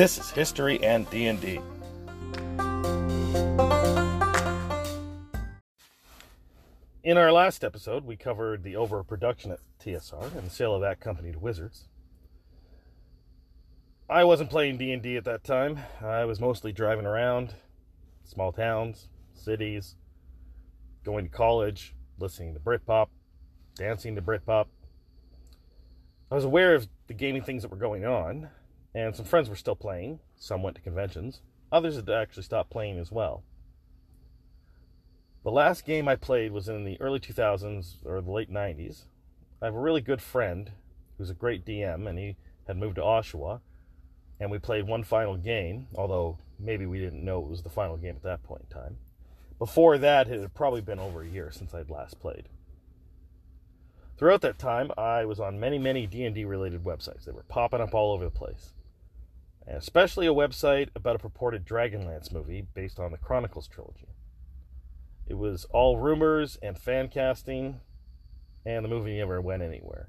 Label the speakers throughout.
Speaker 1: This is History and D&D. In our last episode, we covered the overproduction at TSR and the sale of that company to Wizards. I wasn't playing D&D at that time. I was mostly driving around small towns, cities, going to college, listening to Britpop, dancing to Britpop. I was aware of the gaming things that were going on, and some friends were still playing. Some went to conventions. Others had actually stopped playing as well. The last game I played was in the early 2000s or the late 90s. I have a really good friend who's a great DM, and he had moved to Oshawa, and we played one final game, although maybe we didn't know it was the final game at that point in time. Before that, it had probably been over a year since I'd last played. Throughout that time, I was on many, many D&D related websites. They were popping up all over the place. Especially a website about a purported Dragonlance movie based on the Chronicles trilogy. It was all rumors and fan casting, and the movie never went anywhere.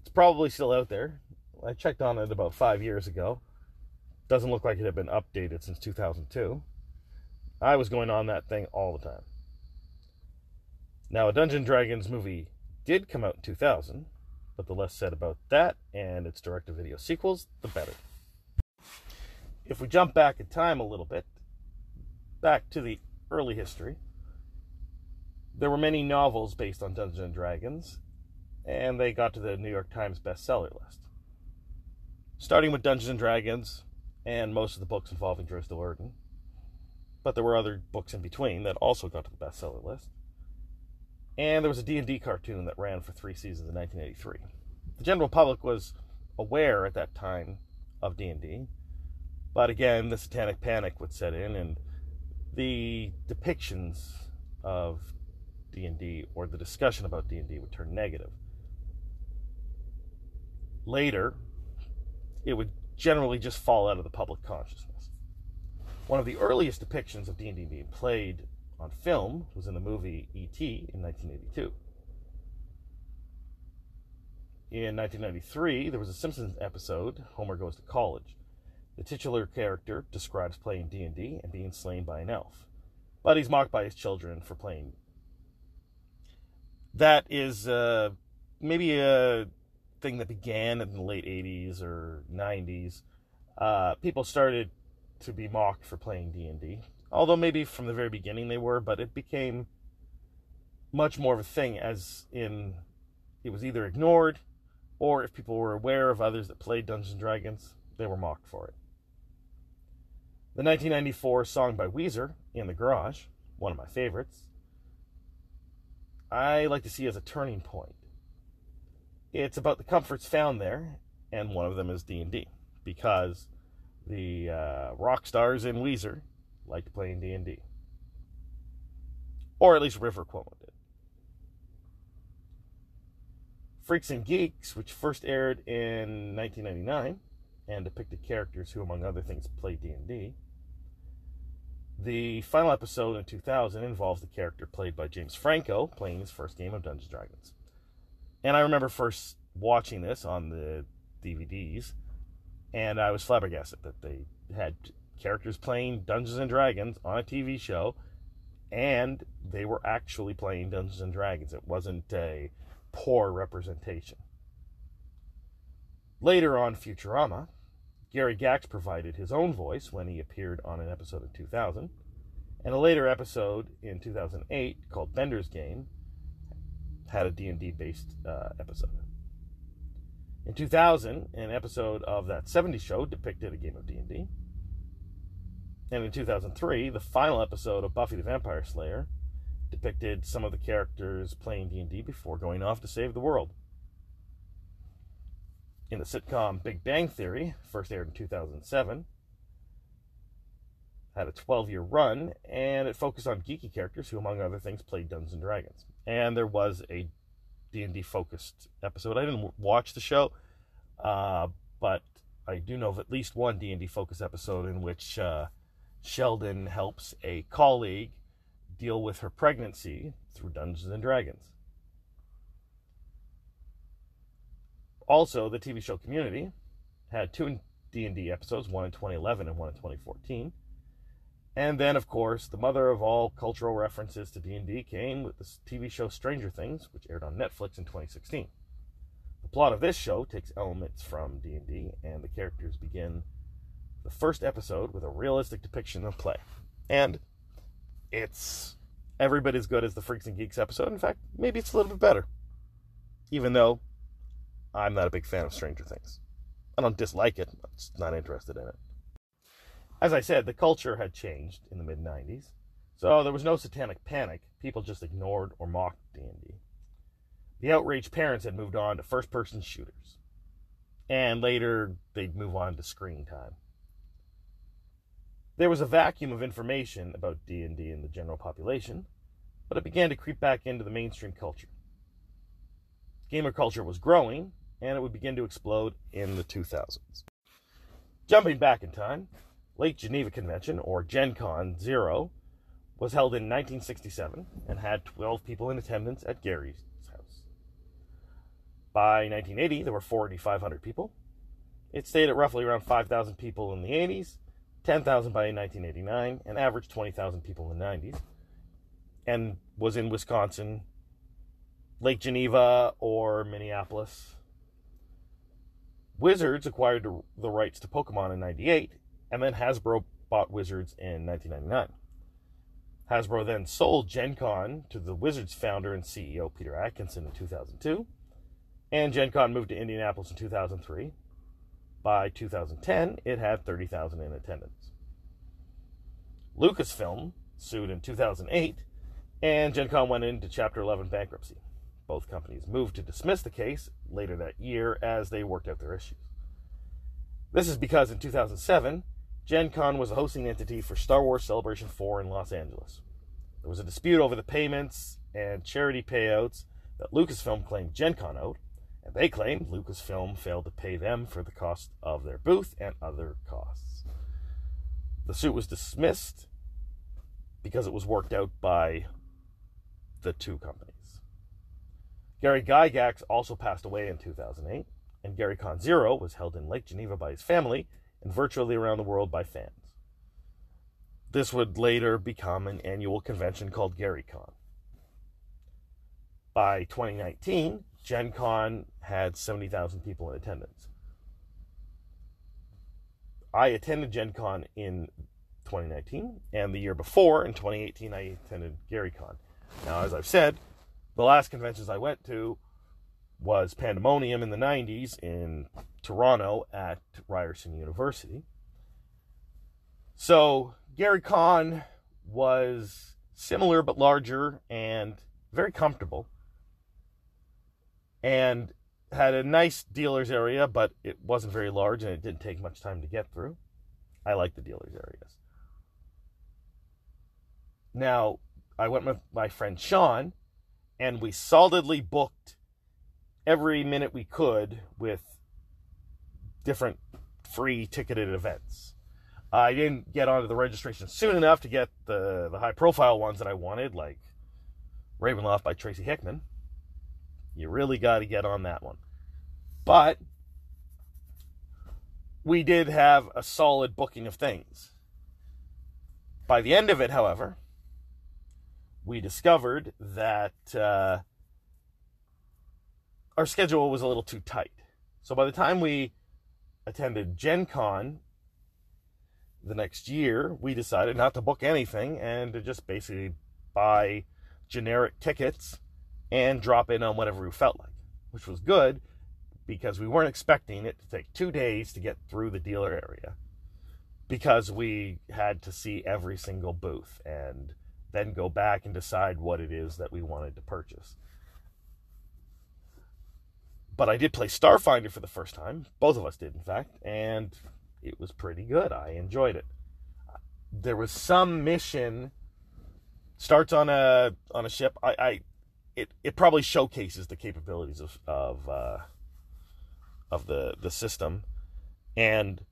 Speaker 1: It's probably still out there. I checked on it about five years ago. Doesn't look like it had been updated since 2002. I was going on that thing all the time. Now, a Dungeon Dragons movie did come out in 2000, but the less said about that and its direct to video sequels, the better. If we jump back in time a little bit, back to the early history, there were many novels based on Dungeons and Dragons, and they got to the New York Times bestseller list. Starting with Dungeons and Dragons and most of the books involving Drizzt Do'Urden, but there were other books in between that also got to the bestseller list. And there was a D&D cartoon that ran for 3 seasons in 1983. The general public was aware at that time of D&D, but again, the satanic panic would set in and the depictions of D&D or the discussion about D&D would turn negative. Later, it would generally just fall out of the public consciousness. One of the earliest depictions of D&D being played on film was in the movie E.T. in 1982. In 1993, there was a Simpsons episode, Homer Goes to College. The titular character describes playing D&D and being slain by an elf. But he's mocked by his children for playing that is uh, maybe a thing that began in the late 80s or 90s. Uh, people started to be mocked for playing D&D. Although maybe from the very beginning they were, but it became much more of a thing as in it was either ignored or if people were aware of others that played Dungeons and Dragons, they were mocked for it. The 1994 song by Weezer, In the Garage, one of my favorites, I like to see as a turning point. It's about the comforts found there, and one of them is D&D, because the uh, rock stars in Weezer liked playing D&D. Or at least Rivers Cuomo did. Freaks and Geeks, which first aired in 1999 and depicted characters who, among other things, played D&D, the final episode in 2000 involves the character played by James Franco playing his first game of Dungeons Dragons. And I remember first watching this on the DVDs, and I was flabbergasted that they had characters playing Dungeons and Dragons on a TV show, and they were actually playing Dungeons and Dragons. It wasn't a poor representation. Later on Futurama, Gary Gygax provided his own voice when he appeared on an episode in 2000, and a later episode in 2008 called Bender's Game had a D&D based uh, episode. In 2000, an episode of that 70s show depicted a game of D&D. And in 2003, the final episode of Buffy the Vampire Slayer depicted some of the characters playing D&D before going off to save the world in the sitcom Big Bang Theory, first aired in 2007. Had a 12 year run, and it focused on geeky characters who, among other things, played Dungeons and Dragons. And there was a D&D focused episode. I didn't watch the show, uh, but I do know of at least one D&D focused episode in which uh, Sheldon helps a colleague deal with her pregnancy through Dungeons and Dragons. Also, the TV show Community had two D&D episodes, one in 2011 and one in 2014. And then, of course, the mother of all cultural references to D&D came with the TV show Stranger Things, which aired on Netflix in 2016. The plot of this show takes elements from D&D, and the characters begin the first episode with a realistic depiction of play. And it's every bit as good as the Freaks and Geeks episode. In fact, maybe it's a little bit better. Even though I'm not a big fan of Stranger Things. I don't dislike it, I'm just not interested in it. As I said, the culture had changed in the mid 90s, so there was no satanic panic. People just ignored or mocked D&D. The outraged parents had moved on to first-person shooters, and later they'd move on to screen time. There was a vacuum of information about D&D in the general population, but it began to creep back into the mainstream culture. Gamer culture was growing, and it would begin to explode in the 2000s. Jumping back in time, Lake Geneva Convention, or Gen Con Zero, was held in 1967 and had 12 people in attendance at Gary's house. By 1980, there were 4,500 people. It stayed at roughly around 5,000 people in the 80s, 10,000 by 1989, and averaged 20,000 people in the 90s, and was in Wisconsin, Lake Geneva, or Minneapolis. Wizards acquired the rights to Pokemon in 98 and then Hasbro bought Wizards in 1999. Hasbro then sold Gen Con to the Wizards founder and CEO Peter Adkison in 2002, and Gen Con moved to Indianapolis in 2003. By 2010, it had 30,000 in attendance. Lucasfilm sued in 2008, and Gen Con went into Chapter 11 bankruptcy. Both companies moved to dismiss the case later that year as they worked out their issues. This is because in 2007, Gen Con was a hosting entity for Star Wars Celebration 4 in Los Angeles. There was a dispute over the payments and charity payouts that Lucasfilm claimed Gen Con owed, and they claimed Lucasfilm failed to pay them for the cost of their booth and other costs. The suit was dismissed because it was worked out by the two companies. Gary Gygax also passed away in 2008, and Gary Con Zero was held in Lake Geneva by his family and virtually around the world by fans. This would later become an annual convention called GaryCon. By 2019, Gen Con had 70,000 people in attendance. I attended Gen Con in 2019, and the year before, in 2018, I attended GaryCon. Now, as I've said, the last conventions I went to was Pandemonium in the 90s in Toronto at Ryerson University. So Gary Con was similar but larger and very comfortable and had a nice dealer's area, but it wasn't very large and it didn't take much time to get through. I like the dealer's areas. Now, I went with my friend Sean and we solidly booked every minute we could with different free ticketed events. I didn't get onto the registration soon enough to get the, the high profile ones that I wanted, like Ravenloft by Tracy Hickman. You really got to get on that one. But we did have a solid booking of things. By the end of it, however, we discovered that uh, our schedule was a little too tight. So by the time we attended Gen Con the next year, we decided not to book anything and to just basically buy generic tickets and drop in on whatever we felt like, which was good because we weren't expecting it to take two days to get through the dealer area because we had to see every single booth and then go back and decide what it is that we wanted to purchase. But I did play Starfinder for the first time. Both of us did, in fact, and it was pretty good. I enjoyed it. There was some mission starts on a on a ship. I, I it it probably showcases the capabilities of of uh, of the the system, and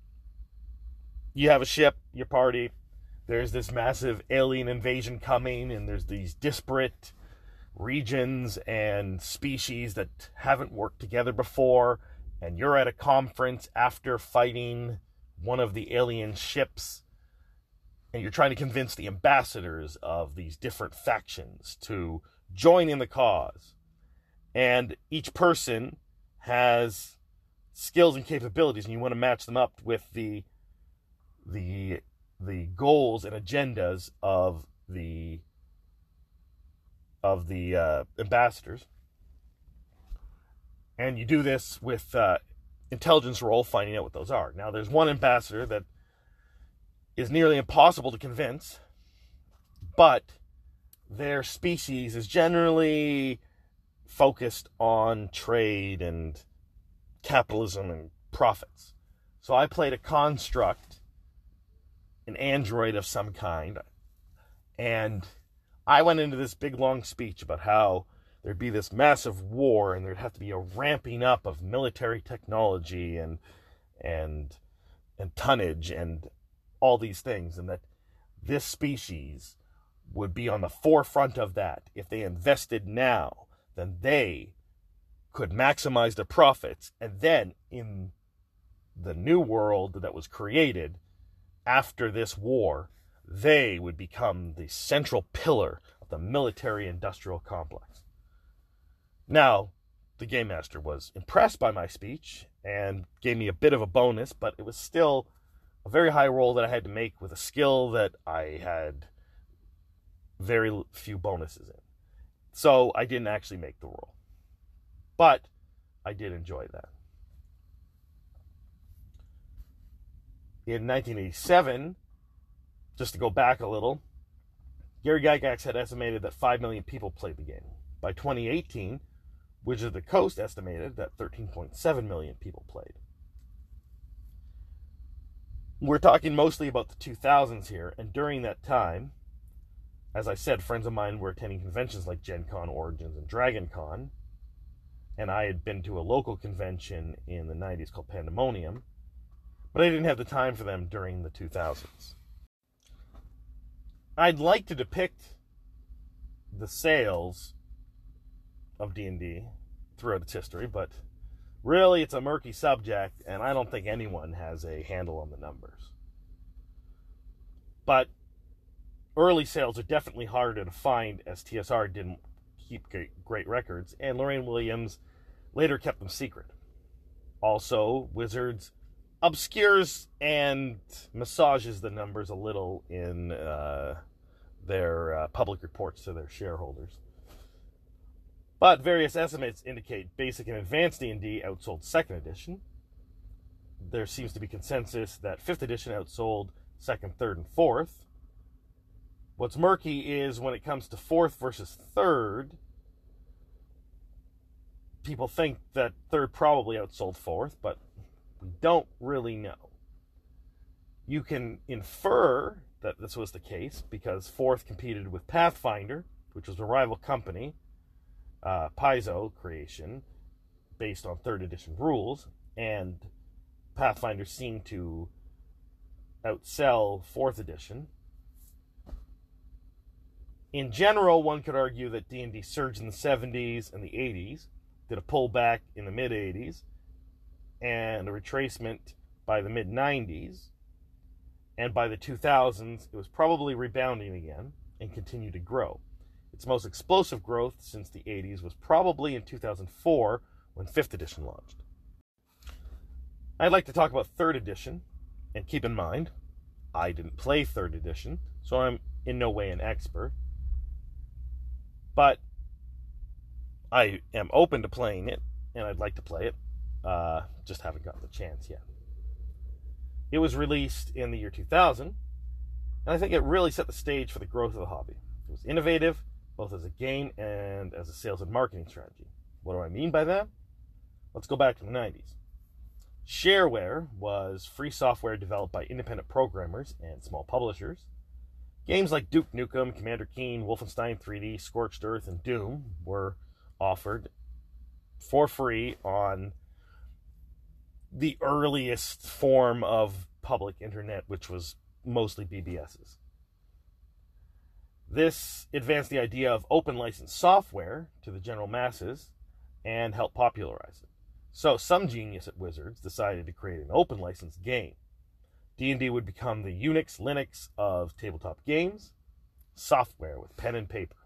Speaker 1: you have a ship, your party. There's this massive alien invasion coming, and there's these disparate regions and species that haven't worked together before, and you're at a conference after fighting one of the alien ships and you're trying to convince the ambassadors of these different factions to join in the cause. And each person has skills and capabilities and you want to match them up with the the the goals and agendas of the of the uh, ambassadors. And you do this with uh, intelligence roll, finding out what those are. Now there's one ambassador that is nearly impossible to convince but their species is generally focused on trade and capitalism and profits. So i played a construct an android of some kind. And I went into this big long speech about how there'd be this massive war and there'd have to be a ramping up of military technology and and and tonnage and all these things and that this species would be on the forefront of that if they invested now then they could maximize their profits and then in the new world that was created after this war, they would become the central pillar of the military industrial complex. Now, the game master was impressed by my speech and gave me a bit of a bonus, but it was still a very high roll that I had to make with a skill that I had very few bonuses in. So I didn't actually make the roll. But I did enjoy that. In 1987, just to go back a little, Gary Gygax had estimated that 5 million people played the game. By 2018, Wizards of the Coast estimated that 13.7 million people played. We're talking mostly about the 2000s here, and during that time, as I said, friends of mine were attending conventions like Gen Con, Origins, and Dragon Con, and I had been to a local convention in the 90s called Pandemonium, but I didn't have the time for them during the 2000s. I'd like to depict the sales of D&D throughout its history, but really it's a murky subject and I don't think anyone has a handle on the numbers. But early sales are definitely harder to find as TSR didn't keep great records and Lorraine Williams later kept them secret. Also, Wizards obscures and massages the numbers a little in uh, their uh, public reports to their shareholders. But various estimates indicate basic and advanced D&D outsold second edition. There seems to be consensus that fifth edition outsold second, third, and fourth. What's murky is when it comes to fourth versus third. People think that third probably outsold fourth, but we don't really know. You can infer that this was the case because Fourth competed with Pathfinder, which was a rival company, uh, Paizo creation, based on third edition rules, and Pathfinder seemed to outsell fourth edition. In general, one could argue that D&D surged in the 70s and the 80s, did a pullback in the mid 80s, and a retracement by the mid 90s. And by the 2000s, it was probably rebounding again and continued to grow. Its most explosive growth since the 80s was probably in 2004 when 5th edition launched. I'd like to talk about 3rd edition, and keep in mind, I didn't play 3rd edition, so I'm in no way an expert. But I am open to playing it, and I'd like to play it. Uh, just haven't gotten the chance yet. It was released in the year 2000, and I think it really set the stage for the growth of the hobby. It was innovative, both as a game and as a sales and marketing strategy. What do I mean by that? Let's go back to the 90s. Shareware was free software developed by independent programmers and small publishers. Games like Duke Nukem, Commander Keen, Wolfenstein 3D, Scorched Earth, and Doom were offered for free on the earliest form of public internet, which was mostly BBSs. This advanced the idea of open license software to the general masses and helped popularize it. So, some genius at Wizards decided to create an open license game. D&D would become the Unix Linux of tabletop games, software with pen and paper.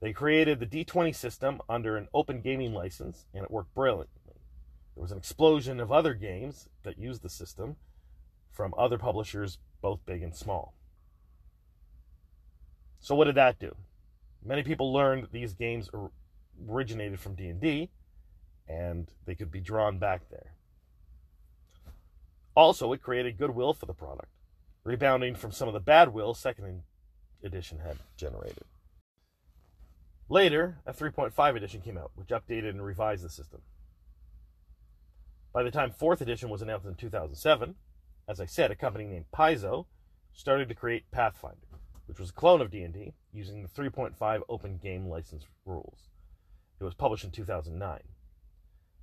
Speaker 1: They created the D20 system under an open gaming license and it worked brilliantly. There was an explosion of other games that used the system from other publishers both big and small. So what did that do? Many people learned these games originated from D&D and they could be drawn back there. Also, it created goodwill for the product, rebounding from some of the bad will second edition had generated. Later, a 3.5 edition came out, which updated and revised the system. By the time 4th edition was announced in 2007, as I said, a company named Paizo started to create Pathfinder, which was a clone of D&D using the 3.5 open game license rules. It was published in 2009.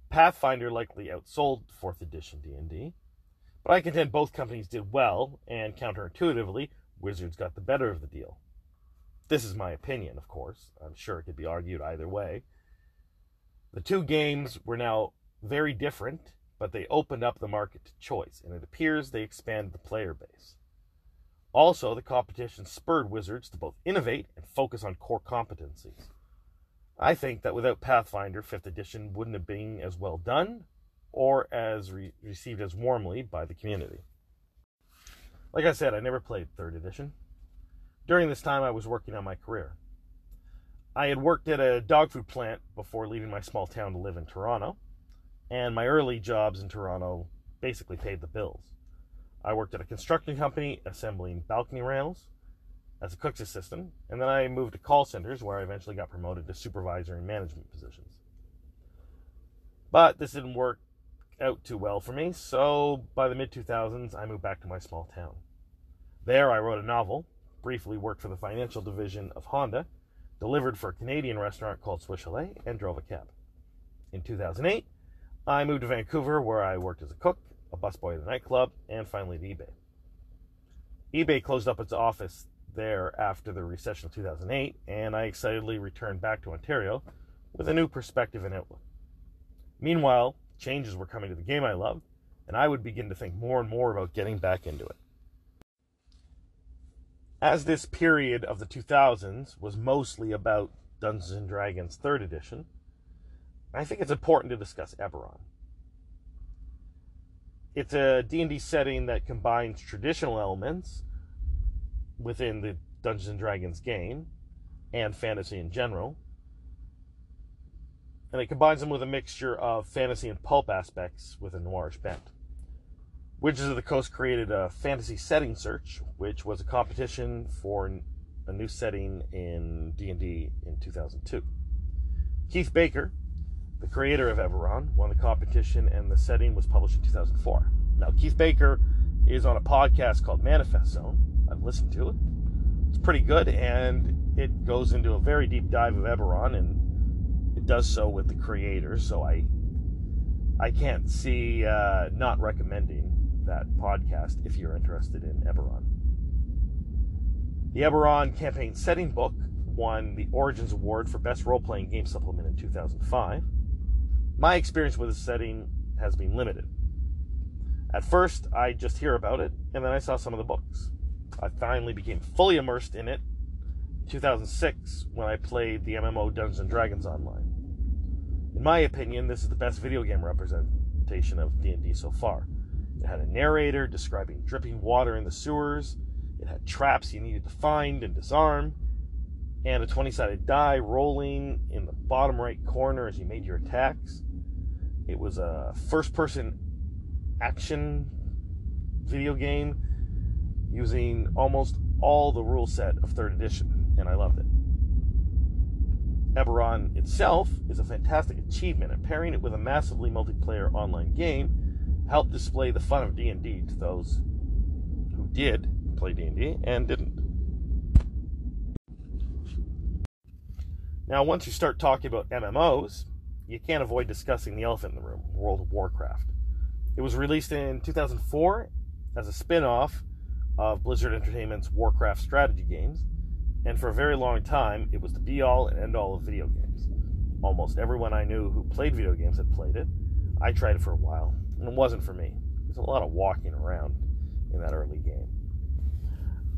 Speaker 1: Pathfinder likely outsold 4th edition D&D, but I contend both companies did well, and counterintuitively, Wizards got the better of the deal. This is my opinion, of course. I'm sure it could be argued either way. The two games were now very different, but they opened up the market to choice, and it appears they expanded the player base. Also, the competition spurred Wizards to both innovate and focus on core competencies. I think that without Pathfinder, 5th edition wouldn't have been as well done or as re- received as warmly by the community. Like I said, I never played 3rd edition. During this time, I was working on my career. I had worked at a dog food plant before leaving my small town to live in Toronto, and my early jobs in Toronto basically paid the bills. I worked at a construction company assembling balcony rails, as a cook's assistant, and then I moved to call centers where I eventually got promoted to supervisor and management positions. But this didn't work out too well for me, so by the mid 2000s, I moved back to my small town. There, I wrote a novel, briefly worked for the financial division of Honda, delivered for a Canadian restaurant called Swiss Chalet, and drove a cab. In 2008, I moved to Vancouver where I worked as a cook, a busboy at a nightclub, and finally at eBay. eBay closed up its office there after the recession of 2008, and I excitedly returned back to Ontario with a new perspective and outlook. Meanwhile, changes were coming to the game I loved, and I would begin to think more and more about getting back into it. As this period of the 2000s was mostly about Dungeons and Dragons 3rd edition, I think it's important to discuss Eberron. It's a D&D setting that combines traditional elements within the Dungeons and Dragons game and fantasy in general. And it combines them with a mixture of fantasy and pulp aspects with a noirish bent. Wizards of the Coast created a fantasy setting search, which was a competition for a new setting in D&D in 2002. Keith Baker, the creator of Eberron, won the competition and the setting was published in 2004. Now, Keith Baker is on a podcast called Manifest Zone, I've listened to it. It's pretty good, and it goes into a very deep dive of Eberron, and it does so with the creator. So I, I can't see uh, not recommending that podcast if you're interested in Eberron. The Eberron campaign setting book won the Origins Award for Best Role Playing Game Supplement in 2005. My experience with the setting has been limited. At first, I just hear about it, and then I saw some of the books. I finally became fully immersed in it in 2006 when I played the MMO Dungeons and Dragons online. In my opinion, this is the best video game representation of D&D so far. It had a narrator describing dripping water in the sewers. It had traps you needed to find and disarm, and a 20-sided die rolling in the bottom right corner as you made your attacks. It was a first-person action video game using almost all the rule set of third edition, and I loved it. Eberron itself is a fantastic achievement, and pairing it with a massively multiplayer online game helped display the fun of D&D to those who did play D&D and didn't. Now, once you start talking about MMOs, you can't avoid discussing the elephant in the room, World of Warcraft. It was released in 2004 as a spin-off of Blizzard Entertainment's Warcraft strategy games, and for a very long time, it was the be all and end all of video games. Almost everyone I knew who played video games had played it. I tried it for a while, and it wasn't for me. There's a lot of walking around in that early game.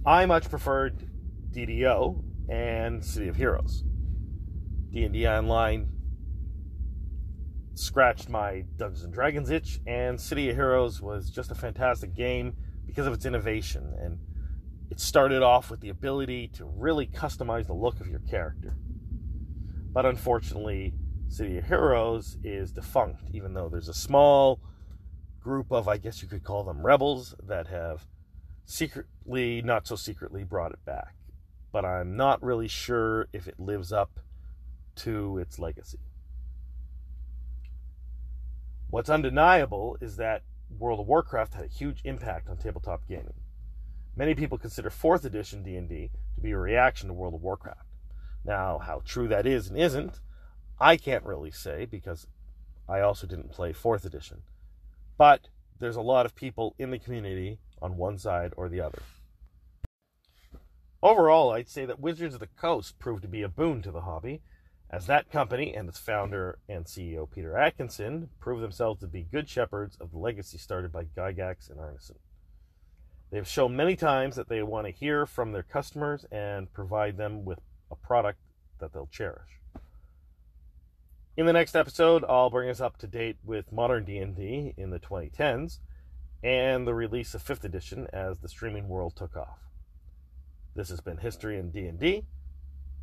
Speaker 1: I much preferred DDO and City of Heroes. D&D Online scratched my Dungeons and Dragons itch, and City of Heroes was just a fantastic game because of its innovation. And it started off with the ability to really customize the look of your character. But unfortunately, City of Heroes is defunct, even though there's a small group of, I guess you could call them rebels, that have secretly, not so secretly, brought it back. But I'm not really sure if it lives up to its legacy. What's undeniable is that World of Warcraft had a huge impact on tabletop gaming. Many people consider 4th edition D&D to be a reaction to World of Warcraft. Now, how true that is and isn't, I can't really say because I also didn't play 4th edition. But there's a lot of people in the community on one side or the other. Overall, I'd say that Wizards of the Coast proved to be a boon to the hobby, as that company and its founder and CEO Peter Adkison prove themselves to be good shepherds of the legacy started by Gygax and Arneson. They have shown many times that they want to hear from their customers and provide them with a product that they'll cherish. In the next episode, I'll bring us up to date with modern D&D in the 2010s and the release of 5th edition as the streaming world took off. This has been History in D&D.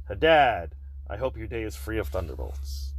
Speaker 1: Hadad, I hope your day is free of thunderbolts.